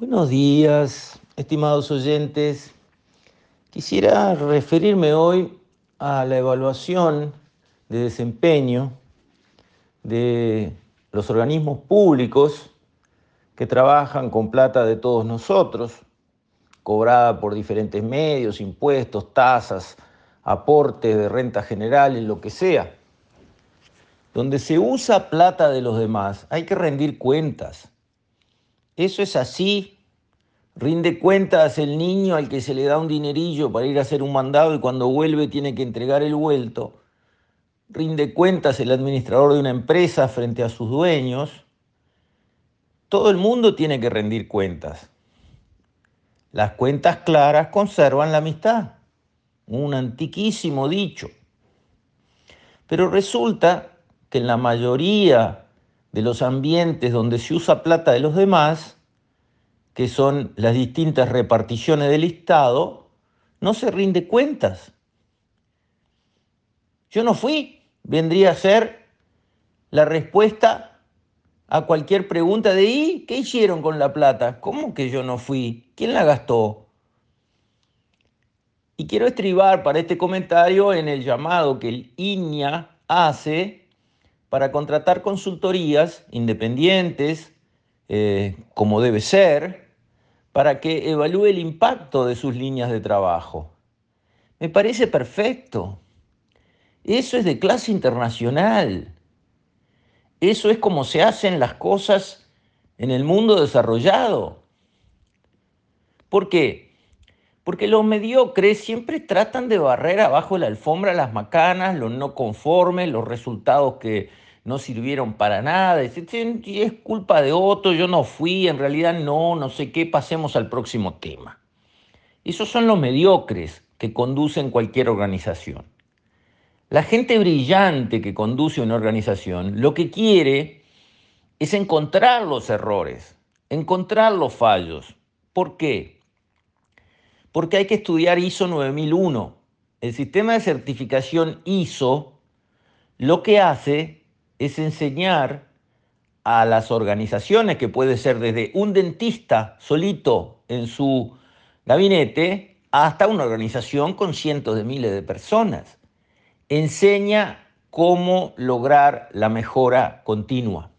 Buenos días, estimados oyentes. Quisiera referirme hoy a la evaluación de desempeño de los organismos públicos que trabajan con plata de todos nosotros, cobrada por diferentes medios, impuestos, tasas, aportes de renta general, en lo que sea. Donde se usa plata de los demás, hay que rendir cuentas eso es así. Rinde cuentas el niño al que se le da un dinerillo para ir a hacer un mandado y cuando vuelve tiene que entregar el vuelto. Rinde cuentas el administrador de una empresa frente a sus dueños. Todo el mundo tiene que rendir cuentas. Las cuentas claras conservan la amistad. Un antiquísimo dicho. Pero resulta que en la mayoría de los ambientes donde se usa plata de los demás, que son las distintas reparticiones del Estado, no se rinde cuentas. Yo no fui, vendría a ser la respuesta a cualquier pregunta de ¿y qué hicieron con la plata? ¿Cómo que yo no fui? ¿Quién la gastó? Y quiero estribar para este comentario en el llamado que el INIA hace para contratar consultorías independientes, eh, como debe ser, para que evalúe el impacto de sus líneas de trabajo. Me parece perfecto. Eso es de clase internacional. Eso es como se hacen las cosas en el mundo desarrollado. ¿Por qué? Porque los mediocres siempre tratan de barrer abajo la alfombra las macanas, los no conformes, los resultados que no sirvieron para nada, es culpa de otro, yo no fui, en realidad no, no sé qué, pasemos al próximo tema. Esos son los mediocres que conducen cualquier organización. La gente brillante que conduce una organización lo que quiere es encontrar los errores, encontrar los fallos. ¿Por qué? Porque hay que estudiar ISO 9001. El sistema de certificación ISO lo que hace es enseñar a las organizaciones, que puede ser desde un dentista solito en su gabinete, hasta una organización con cientos de miles de personas. Enseña cómo lograr la mejora continua.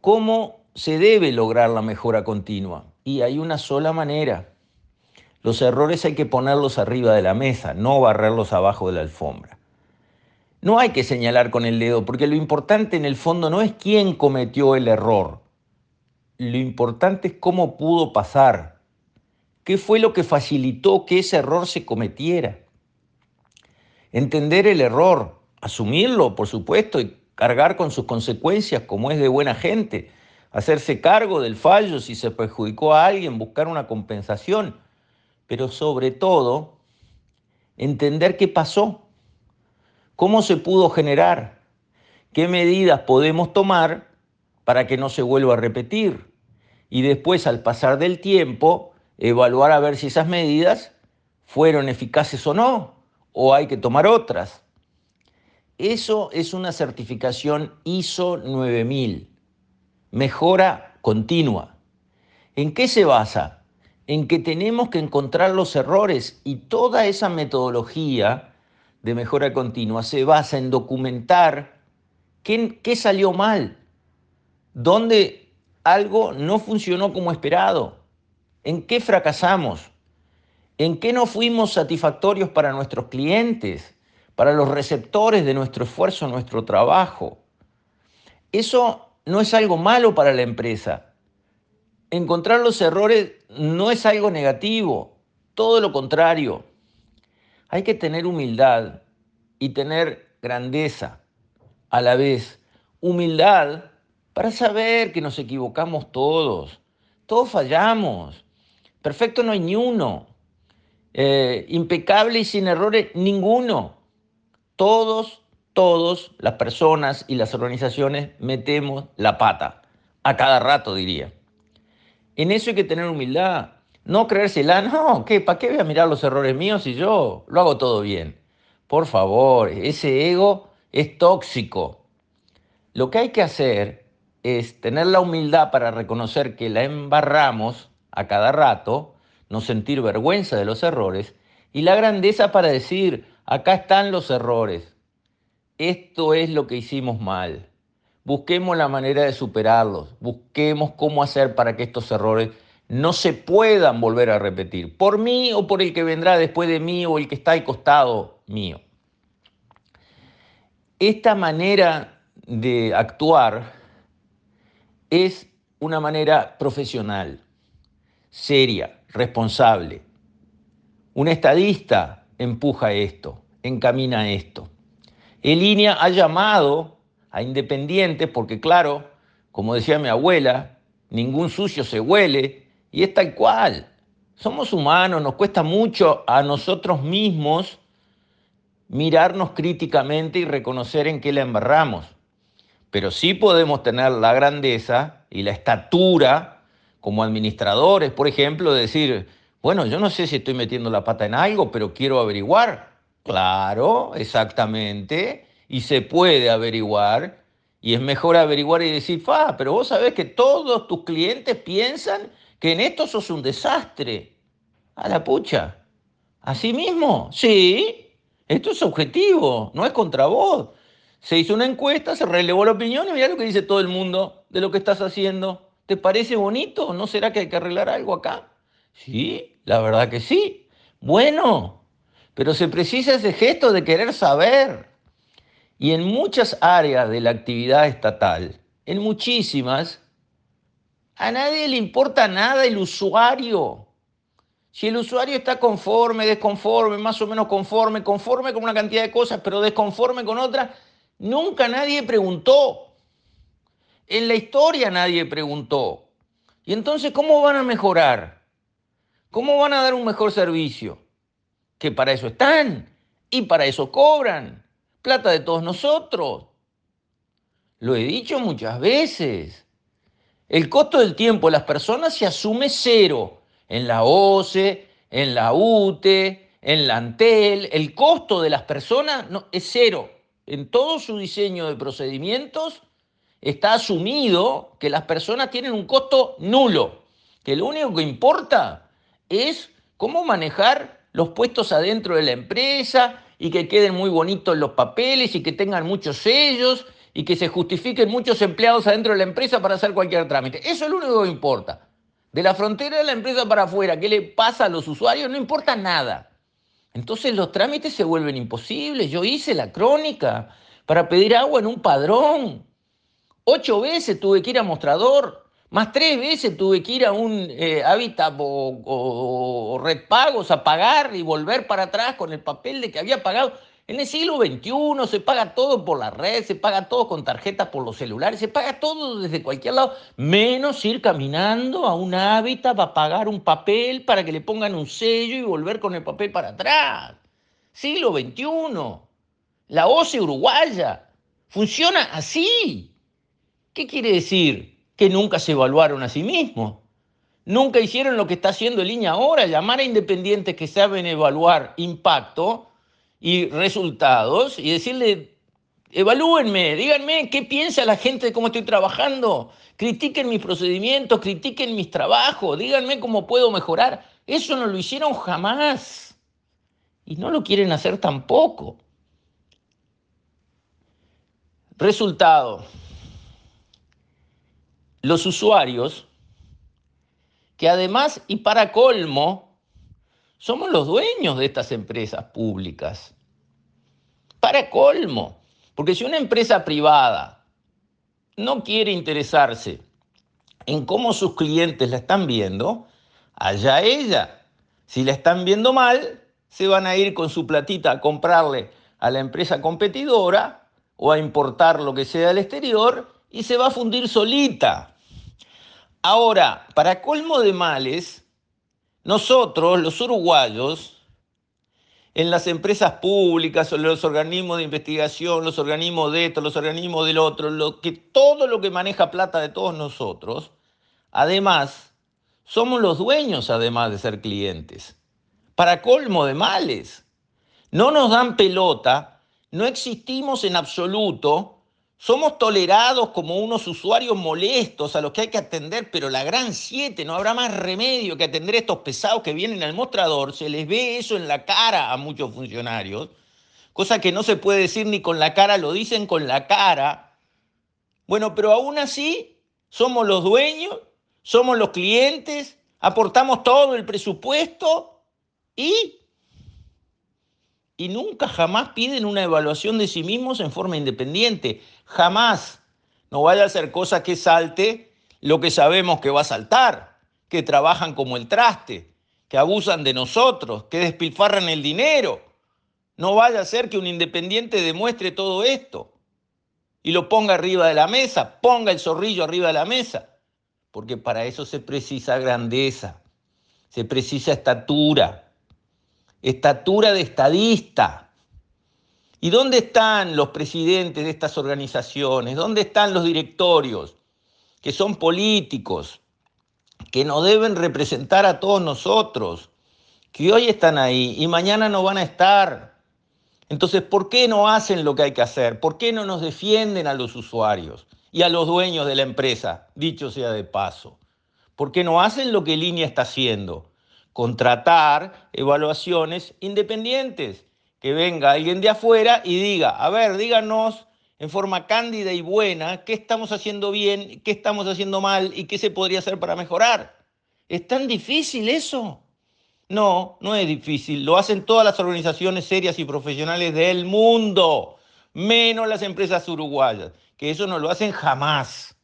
¿Cómo se debe lograr la mejora continua? Y hay una sola manera. Los errores hay que ponerlos arriba de la mesa, no barrerlos abajo de la alfombra. No hay que señalar con el dedo, porque lo importante en el fondo no es quién cometió el error. Lo importante es cómo pudo pasar. ¿Qué fue lo que facilitó que ese error se cometiera? Entender el error, asumirlo, por supuesto, y cargar con sus consecuencias como es de buena gente. Hacerse cargo del fallo si se perjudicó a alguien, buscar una compensación. Pero sobre todo, entender qué pasó ¿Cómo se pudo generar? ¿Qué medidas podemos tomar para que no se vuelva a repetir? Y después, al pasar del tiempo, evaluar a ver si esas medidas fueron eficaces o no, o hay que tomar otras. Eso es una certificación ISO 9000, mejora continua. ¿En qué se basa? En que tenemos que encontrar los errores y toda esa metodología de mejora continua se basa en documentar qué, qué salió mal, dónde algo no funcionó como esperado, en qué fracasamos, en qué no fuimos satisfactorios para nuestros clientes, para los receptores de nuestro esfuerzo, nuestro trabajo. Eso no es algo malo para la empresa. Encontrar los errores no es algo negativo, todo lo contrario. Hay que tener humildad y tener grandeza a la vez. Humildad para saber que nos equivocamos todos. Todos fallamos. Perfecto no hay ni uno. Eh, impecable y sin errores ninguno. Todos, todos, las personas y las organizaciones metemos la pata. A cada rato diría. En eso hay que tener humildad. No creérsela, no, ¿qué? ¿Para qué voy a mirar los errores míos si yo lo hago todo bien? Por favor, ese ego es tóxico. Lo que hay que hacer es tener la humildad para reconocer que la embarramos a cada rato, no sentir vergüenza de los errores, y la grandeza para decir, acá están los errores, esto es lo que hicimos mal, busquemos la manera de superarlos, busquemos cómo hacer para que estos errores no se puedan volver a repetir, por mí o por el que vendrá después de mí o el que está al costado mío. Esta manera de actuar es una manera profesional, seria, responsable. Un estadista empuja esto, encamina esto. El línea ha llamado a independientes porque, claro, como decía mi abuela, ningún sucio se huele y es tal cual. Somos humanos, nos cuesta mucho a nosotros mismos mirarnos críticamente y reconocer en qué la embarramos. Pero sí podemos tener la grandeza y la estatura como administradores, por ejemplo, de decir, bueno, yo no sé si estoy metiendo la pata en algo, pero quiero averiguar. Claro, exactamente. Y se puede averiguar. Y es mejor averiguar y decir, fa, pero vos sabés que todos tus clientes piensan que en esto sos un desastre. A la pucha. ¿Así mismo? Sí. Esto es objetivo, no es contra vos. Se hizo una encuesta, se relevó la opinión y mira lo que dice todo el mundo de lo que estás haciendo. ¿Te parece bonito? ¿No será que hay que arreglar algo acá? Sí, la verdad que sí. Bueno, pero se precisa ese gesto de querer saber. Y en muchas áreas de la actividad estatal, en muchísimas, a nadie le importa nada el usuario. Si el usuario está conforme, desconforme, más o menos conforme, conforme con una cantidad de cosas, pero desconforme con otras, nunca nadie preguntó. En la historia nadie preguntó. Y entonces, ¿cómo van a mejorar? ¿Cómo van a dar un mejor servicio? Que para eso están y para eso cobran. Plata de todos nosotros. Lo he dicho muchas veces. El costo del tiempo de las personas se asume cero en la OCE, en la UTE, en la ANTEL. El costo de las personas no, es cero. En todo su diseño de procedimientos está asumido que las personas tienen un costo nulo, que lo único que importa es cómo manejar los puestos adentro de la empresa y que queden muy bonitos los papeles y que tengan muchos sellos y que se justifiquen muchos empleados adentro de la empresa para hacer cualquier trámite. Eso es lo único que importa. De la frontera de la empresa para afuera, ¿qué le pasa a los usuarios? No importa nada. Entonces los trámites se vuelven imposibles. Yo hice la crónica para pedir agua en un padrón. Ocho veces tuve que ir a mostrador, más tres veces tuve que ir a un eh, hábitat o, o red pagos a pagar y volver para atrás con el papel de que había pagado. En el siglo XXI se paga todo por la red, se paga todo con tarjetas por los celulares, se paga todo desde cualquier lado, menos ir caminando a un hábitat a pagar un papel para que le pongan un sello y volver con el papel para atrás. Siglo XXI. La OCE uruguaya funciona así. ¿Qué quiere decir? Que nunca se evaluaron a sí mismos. Nunca hicieron lo que está haciendo el INE ahora, llamar a independientes que saben evaluar impacto y resultados y decirle, evalúenme, díganme qué piensa la gente de cómo estoy trabajando, critiquen mis procedimientos, critiquen mis trabajos, díganme cómo puedo mejorar. Eso no lo hicieron jamás y no lo quieren hacer tampoco. Resultado, los usuarios, que además y para colmo, somos los dueños de estas empresas públicas. Para colmo, porque si una empresa privada no quiere interesarse en cómo sus clientes la están viendo, allá ella. Si la están viendo mal, se van a ir con su platita a comprarle a la empresa competidora o a importar lo que sea del exterior y se va a fundir solita. Ahora, para colmo de males, nosotros, los uruguayos, en las empresas públicas, o los organismos de investigación, los organismos de esto, los organismos del otro, lo que, todo lo que maneja plata de todos nosotros, además, somos los dueños, además de ser clientes. Para colmo de males. No nos dan pelota, no existimos en absoluto, Somos tolerados como unos usuarios molestos a los que hay que atender, pero la gran siete, no habrá más remedio que atender a estos pesados que vienen al mostrador. Se les ve eso en la cara a muchos funcionarios, cosa que no se puede decir ni con la cara, lo dicen con la cara. Bueno, pero aún así somos los dueños, somos los clientes, aportamos todo el presupuesto y y nunca jamás piden una evaluación de sí mismos en forma independiente. Jamás. No vaya a ser cosa que salte lo que sabemos que va a saltar, que trabajan como el traste, que abusan de nosotros, que despilfarran el dinero. No vaya a ser que un independiente demuestre todo esto y lo ponga arriba de la mesa, ponga el zorrillo arriba de la mesa, porque para eso se precisa grandeza, se precisa estatura, estatura de estadista. ¿Y dónde están los presidentes de estas organizaciones? ¿Dónde están los directorios? Que son políticos, que nos deben representar a todos nosotros, que hoy están ahí y mañana no van a estar. Entonces, ¿por qué no hacen lo que hay que hacer? ¿Por qué no nos defienden a los usuarios y a los dueños de la empresa, dicho sea de paso? ¿Por qué no hacen lo que Línea está haciendo? contratar evaluaciones independientes, que venga alguien de afuera y diga, a ver, díganos en forma cándida y buena qué estamos haciendo bien, qué estamos haciendo mal y qué se podría hacer para mejorar. ¿Es tan difícil eso? No, no es difícil. Lo hacen todas las organizaciones serias y profesionales del mundo, menos las empresas uruguayas, que eso no lo hacen jamás.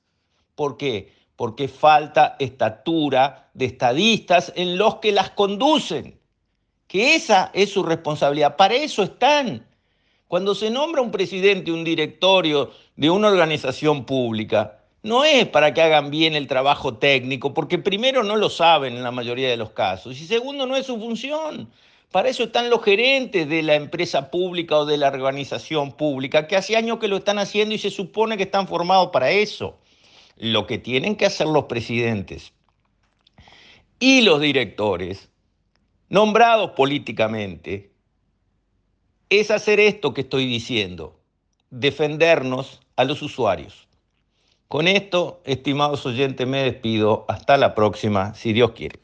¿Por qué? porque falta estatura de estadistas en los que las conducen, que esa es su responsabilidad. Para eso están. Cuando se nombra un presidente, un directorio de una organización pública, no es para que hagan bien el trabajo técnico, porque primero no lo saben en la mayoría de los casos, y segundo no es su función. Para eso están los gerentes de la empresa pública o de la organización pública, que hace años que lo están haciendo y se supone que están formados para eso lo que tienen que hacer los presidentes y los directores, nombrados políticamente, es hacer esto que estoy diciendo, defendernos a los usuarios. Con esto, estimados oyentes, me despido. Hasta la próxima, si Dios quiere.